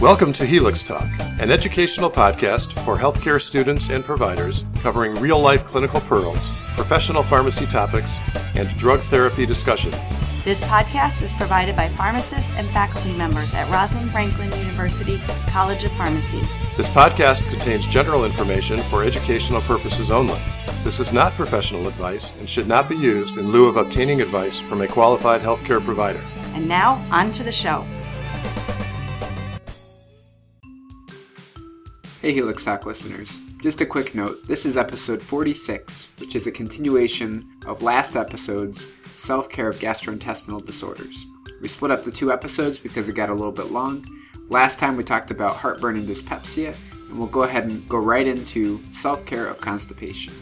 Welcome to Helix Talk, an educational podcast for healthcare students and providers covering real life clinical pearls, professional pharmacy topics, and drug therapy discussions. This podcast is provided by pharmacists and faculty members at Rosalind Franklin University College of Pharmacy. This podcast contains general information for educational purposes only. This is not professional advice and should not be used in lieu of obtaining advice from a qualified healthcare provider. And now, on to the show. Hey Helix Talk listeners. Just a quick note this is episode 46, which is a continuation of last episode's self care of gastrointestinal disorders. We split up the two episodes because it got a little bit long. Last time we talked about heartburn and dyspepsia, and we'll go ahead and go right into self care of constipation.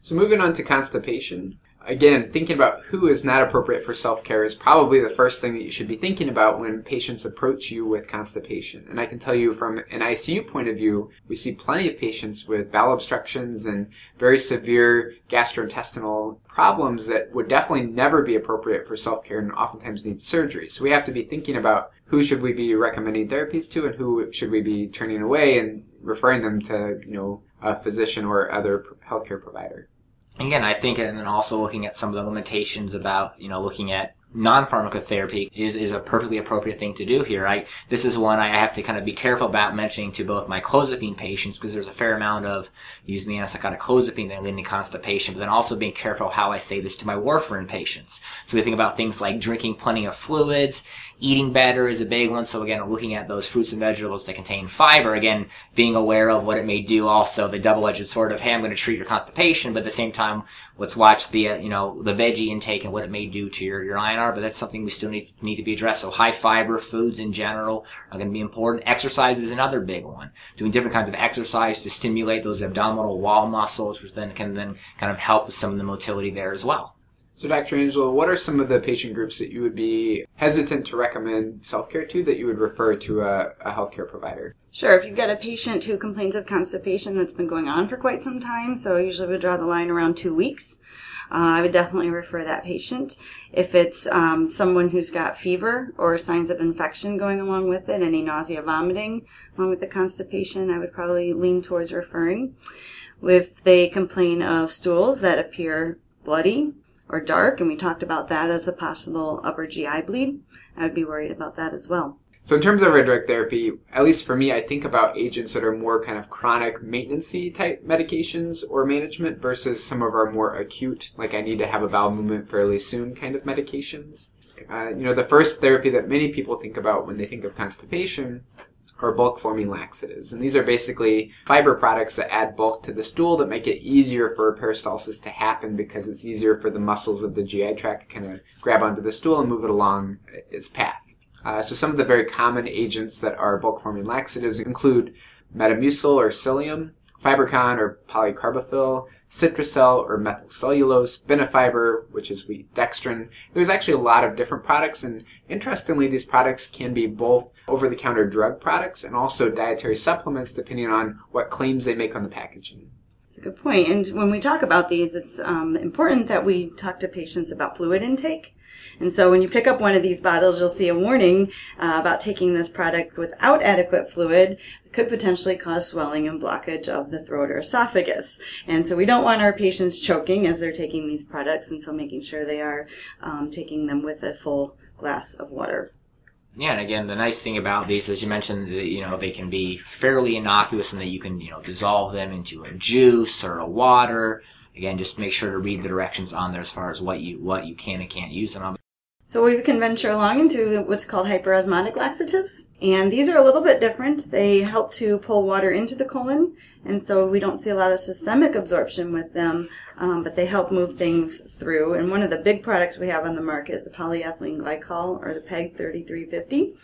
So, moving on to constipation, again, thinking about who is not appropriate for self care is probably the first thing that you should be thinking about when patients approach you with constipation. And I can tell you from an ICU point of view, we see plenty of patients with bowel obstructions and very severe gastrointestinal problems that would definitely never be appropriate for self care and oftentimes need surgery. So we have to be thinking about who should we be recommending therapies to and who should we be turning away and referring them to, you know, a physician or other healthcare provider again, I think, and then also looking at some of the limitations about, you know, looking at non-pharmacotherapy is, is a perfectly appropriate thing to do here. I, this is one I have to kind of be careful about mentioning to both my clozapine patients because there's a fair amount of using the antipsychotic clozapine that leading to constipation, but then also being careful how I say this to my warfarin patients. So we think about things like drinking plenty of fluids, eating better is a big one. So again, looking at those fruits and vegetables that contain fiber, again, being aware of what it may do also the double-edged sword of, hey, I'm going to treat your constipation, but at the same time, let's watch the, uh, you know, the veggie intake and what it may do to your, your INR, but that's something we still need, need to be addressed. So high fiber foods in general are going to be important. Exercise is another big one. Doing different kinds of exercise to stimulate those abdominal wall muscles, which then can then kind of help with some of the motility there as well. So, Dr. Angelo, what are some of the patient groups that you would be hesitant to recommend self care to that you would refer to a, a healthcare provider? Sure. If you've got a patient who complains of constipation that's been going on for quite some time, so I usually would draw the line around two weeks, uh, I would definitely refer that patient. If it's um, someone who's got fever or signs of infection going along with it, any nausea, vomiting along with the constipation, I would probably lean towards referring. If they complain of stools that appear bloody, or dark, and we talked about that as a possible upper GI bleed. I would be worried about that as well. So in terms of red drug therapy, at least for me, I think about agents that are more kind of chronic maintenancey type medications or management versus some of our more acute, like I need to have a bowel movement fairly soon kind of medications. Uh, you know, the first therapy that many people think about when they think of constipation or bulk forming laxatives. And these are basically fiber products that add bulk to the stool that make it easier for peristalsis to happen because it's easier for the muscles of the GI tract to kind of grab onto the stool and move it along its path. Uh, so some of the very common agents that are bulk forming laxatives include Metamucil or psyllium, Fibercon or polycarbophil, Citrucel or methylcellulose, Benefiber, which is wheat dextrin. There's actually a lot of different products, and interestingly, these products can be both over-the-counter drug products and also dietary supplements, depending on what claims they make on the packaging. A good point. And when we talk about these, it's um, important that we talk to patients about fluid intake. And so when you pick up one of these bottles, you'll see a warning uh, about taking this product without adequate fluid could potentially cause swelling and blockage of the throat or esophagus. And so we don't want our patients choking as they're taking these products, and so making sure they are um, taking them with a full glass of water. Yeah, and again, the nice thing about these, as you mentioned, you know, they can be fairly innocuous and that you can, you know, dissolve them into a juice or a water. Again, just make sure to read the directions on there as far as what you what you can and can't use them on. So we can venture along into what's called hyperosmotic laxatives. And these are a little bit different. They help to pull water into the colon. And so we don't see a lot of systemic absorption with them, um, but they help move things through. And one of the big products we have on the market is the polyethylene glycol or the PEG 3350.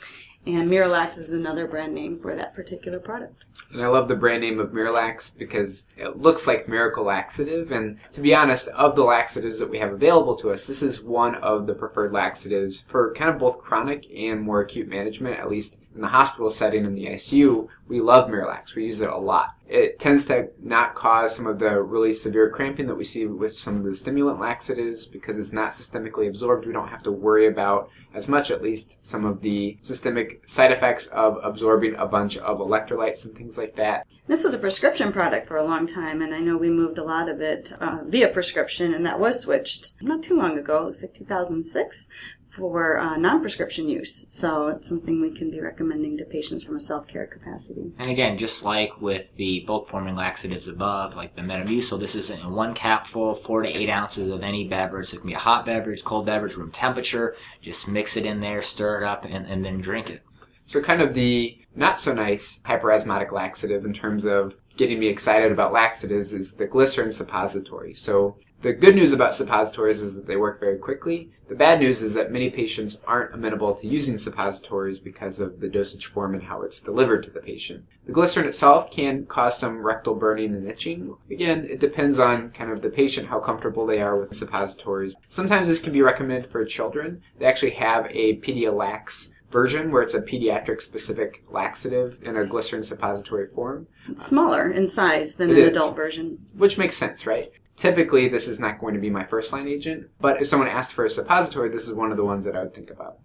And Miralax is another brand name for that particular product. And I love the brand name of Miralax because it looks like miracle laxative. And to be honest, of the laxatives that we have available to us, this is one of the preferred laxatives for kind of both chronic and more acute management, at least in the hospital setting in the ICU. We love Miralax. We use it a lot. It tends to not cause some of the really severe cramping that we see with some of the stimulant laxatives because it's not systemically absorbed. We don't have to worry about as much, at least, some of the systemic side effects of absorbing a bunch of electrolytes and things like that. This was a prescription product for a long time, and I know we moved a lot of it uh, via prescription, and that was switched not too long ago. It looks like 2006 for uh, non-prescription use. So it's something we can be recommending to patients from a self-care capacity. And again, just like with the bulk forming laxatives above, like the Metamucil, this is in one capful, four to eight ounces of any beverage. It can be a hot beverage, cold beverage, room temperature. Just mix it in there, stir it up, and, and then drink it. So kind of the not so nice hyperosmotic laxative in terms of getting me excited about laxatives is the glycerin suppository. So the good news about suppositories is that they work very quickly. The bad news is that many patients aren't amenable to using suppositories because of the dosage form and how it's delivered to the patient. The glycerin itself can cause some rectal burning and itching. Again, it depends on kind of the patient, how comfortable they are with suppositories. Sometimes this can be recommended for children. They actually have a Pedialax version where it's a pediatric specific laxative in a glycerin suppository form. It's smaller in size than It an is. adult version. Which makes sense, right? Typically, this is not going to be my first line agent, but if someone asked for a suppository, this is one of the ones that I would think about.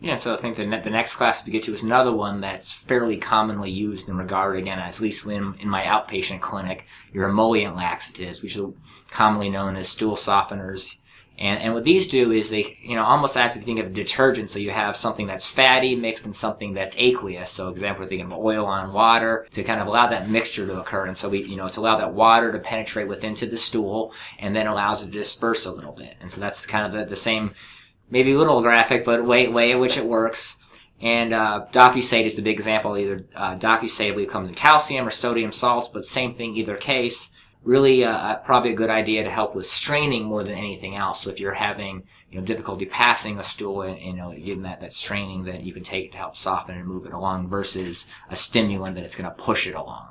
Yeah, so I think the, ne- the next class we get to is another one that's fairly commonly used in regard, again, at least when in my outpatient clinic, your emollient laxatives, which are commonly known as stool softeners. And, and what these do is they, you know, almost if you think of detergent. So you have something that's fatty mixed in something that's aqueous. So example, we're thinking of oil on water to kind of allow that mixture to occur. And so we, you know, to allow that water to penetrate within to the stool and then allows it to disperse a little bit. And so that's kind of the, the same, maybe a little graphic, but way, way in which it works. And uh, DocuSate is the big example. Either uh, DocuSate, comes in calcium or sodium salts, but same thing either case. Really, uh, probably a good idea to help with straining more than anything else. So if you're having you know difficulty passing a stool and you know getting that that straining, that you can take to help soften and move it along versus a stimulant that it's going to push it along.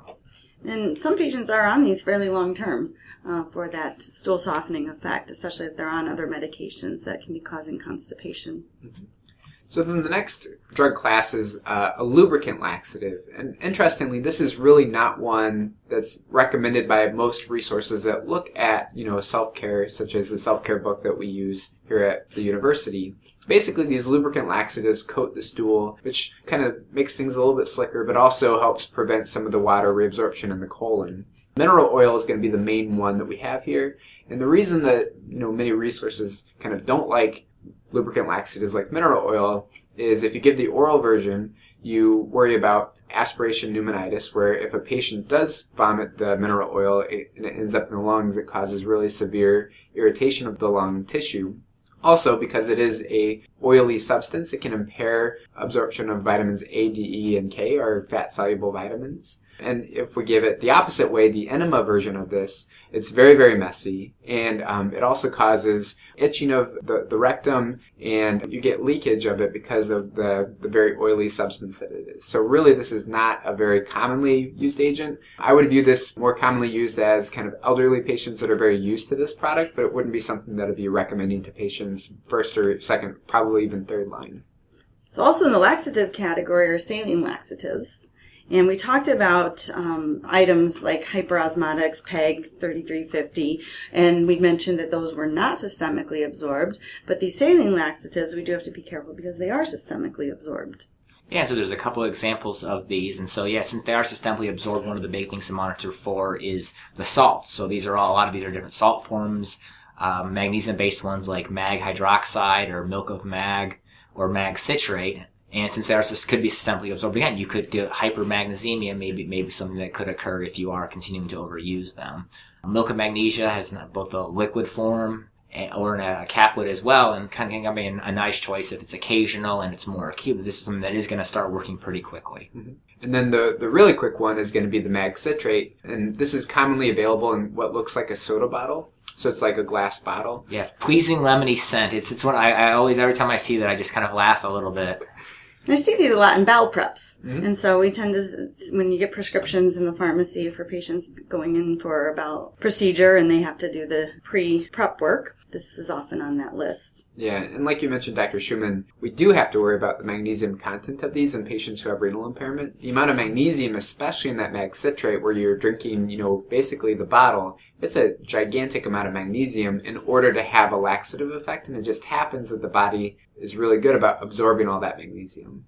And some patients are on these fairly long term uh, for that stool softening effect, especially if they're on other medications that can be causing constipation. So then the next drug class is uh, a lubricant laxative. And interestingly, this is really not one that's recommended by most resources that look at, you know, self-care, such as the self-care book that we use here at the university. Basically, these lubricant laxatives coat the stool, which kind of makes things a little bit slicker, but also helps prevent some of the water reabsorption in the colon. Mineral oil is going to be the main one that we have here. And the reason that, you know, many resources kind of don't like lubricant laxatives like mineral oil is if you give the oral version, you worry about aspiration pneumonitis, where if a patient does vomit the mineral oil it, and it ends up in the lungs, it causes really severe irritation of the lung tissue. Also, because it is a oily substance, it can impair absorption of vitamins A, D, E, and K, or fat-soluble vitamins. And if we give it the opposite way, the enema version of this, it's very, very messy. And um, it also causes itching of the, the rectum, and you get leakage of it because of the, the very oily substance that it is. So really, this is not a very commonly used agent. I would view this more commonly used as kind of elderly patients that are very used to this product, but it wouldn't be something that I'd be recommending to patients first or second, probably even third line. So also in the laxative category are saline laxatives. And we talked about um, items like hyperosmotics, PEG 3350, and we mentioned that those were not systemically absorbed. But these saline laxatives, we do have to be careful because they are systemically absorbed. Yeah, so there's a couple of examples of these, and so yeah, since they are systemically absorbed, one of the big things to monitor for is the salts. So these are all a lot of these are different salt forms, um, magnesium-based ones like mag hydroxide or milk of mag or mag citrate. And since they are just could be systemically absorbed, again, you could get hypermagnesemia, maybe maybe something that could occur if you are continuing to overuse them. Milk of magnesia has both a liquid form eh, or in a caplet as well, and kind of can be a nice choice if it's occasional and it's more acute. This is something that is going to start working pretty quickly. Mm-hmm. And then the, the really quick one is going to be the mag citrate. And this is commonly available in what looks like a soda bottle. So it's like a glass bottle. Yeah, pleasing lemony scent. It's it's one I, I always every time I see that I just kind of laugh a little bit. And I see these a lot in bowel preps. Mm-hmm. And so we tend to, when you get prescriptions in the pharmacy for patients going in for a bowel procedure and they have to do the pre-prep work, this is often on that list. Yeah, and like you mentioned, Dr. Schumann, we do have to worry about the magnesium content of these in patients who have renal impairment. The amount of magnesium, especially in that mag citrate where you're drinking, you know, basically the bottle, it's a gigantic amount of magnesium in order to have a laxative effect, and it just happens that the body is really good about absorbing all that magnesium.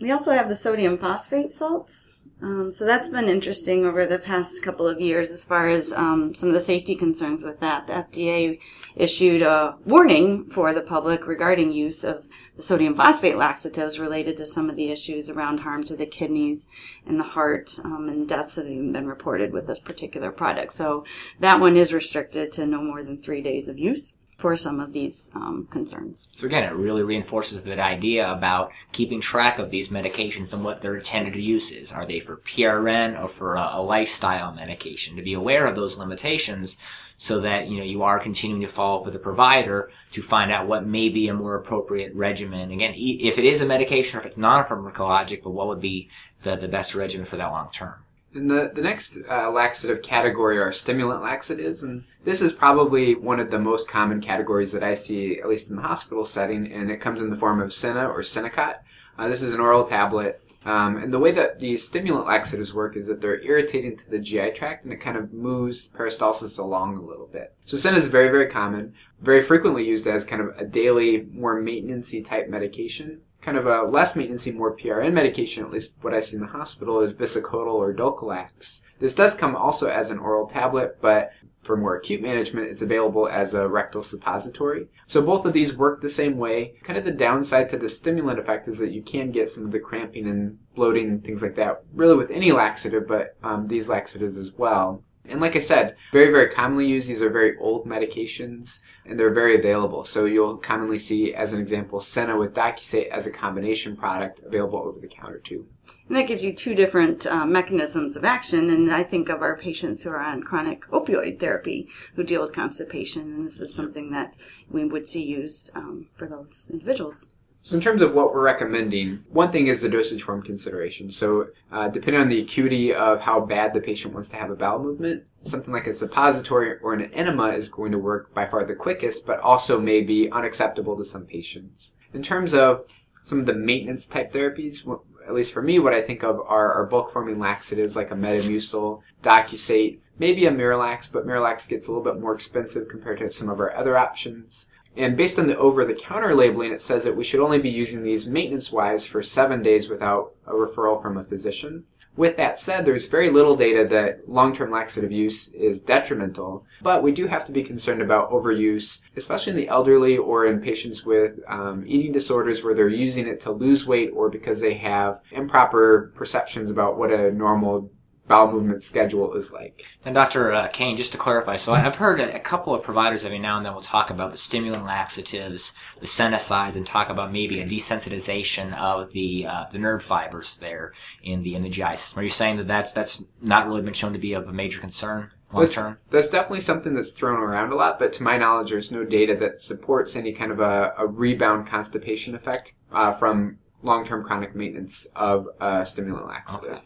We also have the sodium phosphate salts. Um, so that's been interesting over the past couple of years as far as um, some of the safety concerns with that. The FDA issued a warning for the public regarding use of the sodium phosphate laxatives related to some of the issues around harm to the kidneys and the heart um, and deaths that have been reported with this particular product. So that one is restricted to no more than three days of use for some of these um, concerns. So again, it really reinforces that idea about keeping track of these medications and what their intended use is. Are they for PRN or for a, a lifestyle medication? To be aware of those limitations so that you know you are continuing to follow up with the provider to find out what may be a more appropriate regimen. Again, if it is a medication or if it's non-pharmacologic, but what would be the, the best regimen for that long term? And the, the next uh, laxative category are stimulant laxatives, and this is probably one of the most common categories that I see, at least in the hospital setting, and it comes in the form of Senna or Senokot. Uh, this is an oral tablet, um, and the way that these stimulant laxatives work is that they're irritating to the GI tract, and it kind of moves peristalsis along a little bit. So Senna is very, very common, very frequently used as kind of a daily, more maintenancey type medication kind of a less maintenance, more PRN medication, at least what I see in the hospital, is bisacodyl or Dulcolax. This does come also as an oral tablet, but for more acute management, it's available as a rectal suppository. So both of these work the same way. Kind of the downside to the stimulant effect is that you can get some of the cramping and bloating and things like that, really with any laxative, but um, these laxatives as well. And like I said, very, very commonly used. These are very old medications and they're very available. So you'll commonly see, as an example, Senna with Docusate as a combination product available over the counter too. And that gives you two different uh, mechanisms of action. And I think of our patients who are on chronic opioid therapy who deal with constipation. And this is something that we would see used um, for those individuals. So in terms of what we're recommending, one thing is the dosage form consideration. So uh, depending on the acuity of how bad the patient wants to have a bowel movement, something like a suppository or an enema is going to work by far the quickest, but also may be unacceptable to some patients. In terms of some of the maintenance type therapies, at least for me, what I think of are, are bulk forming laxatives like a Metamucil, Docusate, maybe a Miralax, but Miralax gets a little bit more expensive compared to some of our other options. And based on the over-the-counter labeling, it says that we should only be using these maintenance-wise for seven days without a referral from a physician. With that said, there's very little data that long-term laxative use is detrimental, but we do have to be concerned about overuse, especially in the elderly or in patients with um, eating disorders where they're using it to lose weight or because they have improper perceptions about what a normal bowel movement schedule is like. And Dr. Uh, Kane, just to clarify, so I've heard a, a, couple of providers every now and then will talk about the stimulant laxatives, the sennosides, and talk about maybe a desensitization of the uh, the nerve fibers there in the in the GI system. Are you saying that that's that's not really been shown to be of a major concern? Long that's, term? that's definitely something that's thrown around a lot, but to my knowledge, there's no data that supports any kind of a, a rebound constipation effect uh, from long-term chronic maintenance of a stimulant laxative. Okay.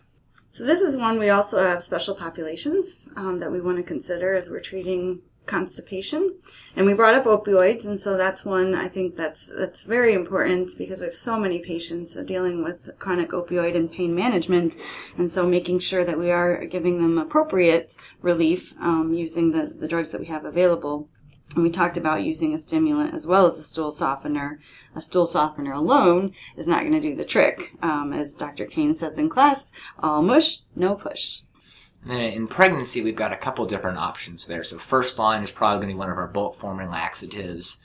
So this is one we also have special populations um, that we want to consider as we're treating constipation. And we brought up opioids, and so that's one I think that's that's very important because we have so many patients dealing with chronic opioid and pain management, and so making sure that we are giving them appropriate relief um, using the, the drugs that we have available. And we talked about using a stimulant as well as a stool softener. A stool softener alone is not going to do the trick. Um, as Dr. Kane says in class, all mush, no push. And in pregnancy, we've got a couple different options there. So first line is probably going to be one of our bulk forming laxatives.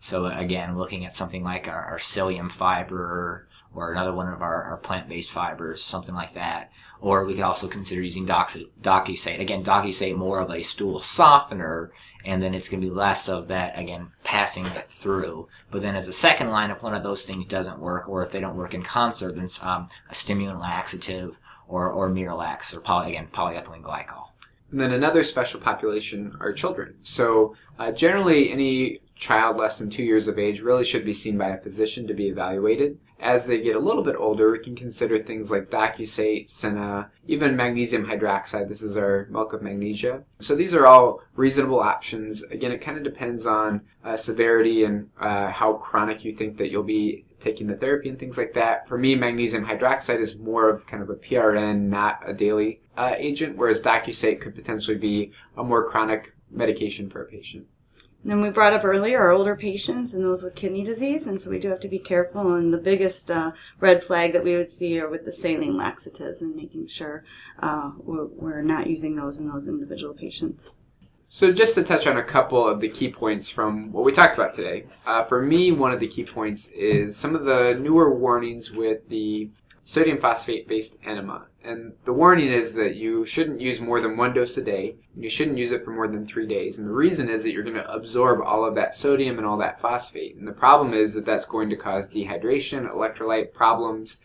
So again, looking at something like our, our psyllium fiber or another one of our, our plant-based fibers, something like that. Or we could also consider using Docusate. Again, Docusate more of a stool softener, and then it's going to be less of that, again, passing it through. But then as a second line, if one of those things doesn't work, or if they don't work in concert, then um, a stimulant laxative, or, or Miralax, or poly, again, polyethylene glycol. And then another special population are children. So uh, generally, any child less than two years of age really should be seen by a physician to be evaluated. As they get a little bit older, we can consider things like Docusate, Senna, even magnesium hydroxide. This is our milk of magnesia. So these are all reasonable options. Again, it kind of depends on uh, severity and uh, how chronic you think that you'll be taking the therapy and things like that. For me, magnesium hydroxide is more of kind of a PRN, not a daily uh, agent, whereas Docusate could potentially be a more chronic medication for a patient. And then we brought up earlier our older patients and those with kidney disease, and so we do have to be careful. And the biggest uh, red flag that we would see are with the saline laxatives and making sure uh, we're, not using those in those individual patients. So just to touch on a couple of the key points from what we talked about today, uh, for me, one of the key points is some of the newer warnings with the sodium phosphate based enema. And the warning is that you shouldn't use more than one dose a day, and you shouldn't use it for more than three days. And the reason is that you're going to absorb all of that sodium and all that phosphate. And the problem is that that's going to cause dehydration, electrolyte problems,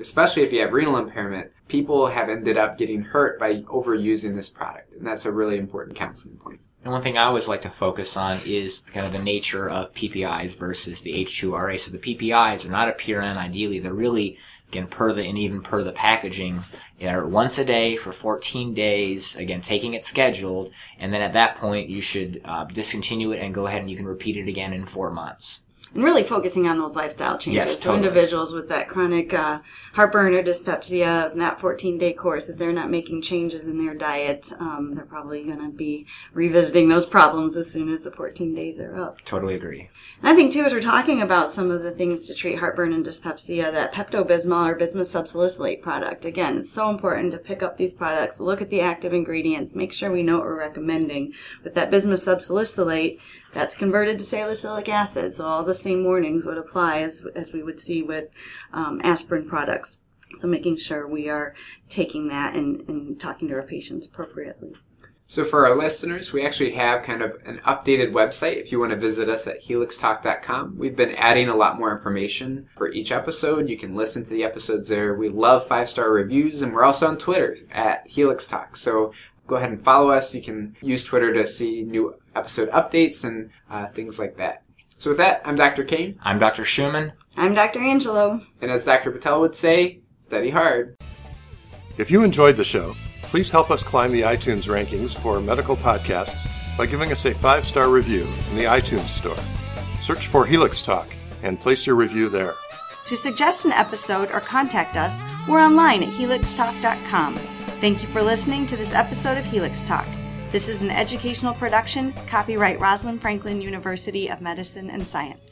especially if you have renal impairment. People have ended up getting hurt by overusing this product, and that's a really important counseling point. And one thing I always like to focus on is kind of the nature of PPIs versus the H2RA. So the PPIs are not a PRN ideally. They're really again per the and even per the packaging you know, once a day for 14 days again taking it scheduled and then at that point you should uh, discontinue it and go ahead and you can repeat it again in four months and really focusing on those lifestyle changes. Yes, So individuals with that chronic uh, heartburn or dyspepsia, in that 14 day course, if they're not making changes in their diet, um, they're probably going to be revisiting those problems as soon as the 14 days are up. totally agree And I think too, as we're talking about some of the things to treat heartburn and dyspepsia, that Pepto Bismol or bismuth subsalicylate product. Again, it's so important to pick up these products, look at the active ingredients, make sure we know what we're recommending. With that bismuth subsalicylate, that's converted to salicylic acid, so all the same warnings would apply as as we would see with um, aspirin products. So making sure we are taking that and, and talking to our patients appropriately. So for our listeners, we actually have kind of an updated website if you want to visit us at helixtalk.com. We've been adding a lot more information for each episode. You can listen to the episodes there. We love five-star reviews and we're also on Twitter at helixtalk. So go ahead and follow us. You can use Twitter to see new episode updates and uh, things like that. So with that, I'm Dr. Kane, i'm dr schumann I'm Dr. Angelo. and as Dr. Patel would say, study hard. If you enjoyed the show, please help us climb the iTunes rankings for medical podcasts by giving us a five star review in the iTunes Store. Search for Helix Talk and place your review there. To suggest an episode or contact us, we're online at helixtalk.com. Thank you for listening to this episode of Helix Talk. This is an educational production, copyright Rosalind Franklin University of Medicine and Science.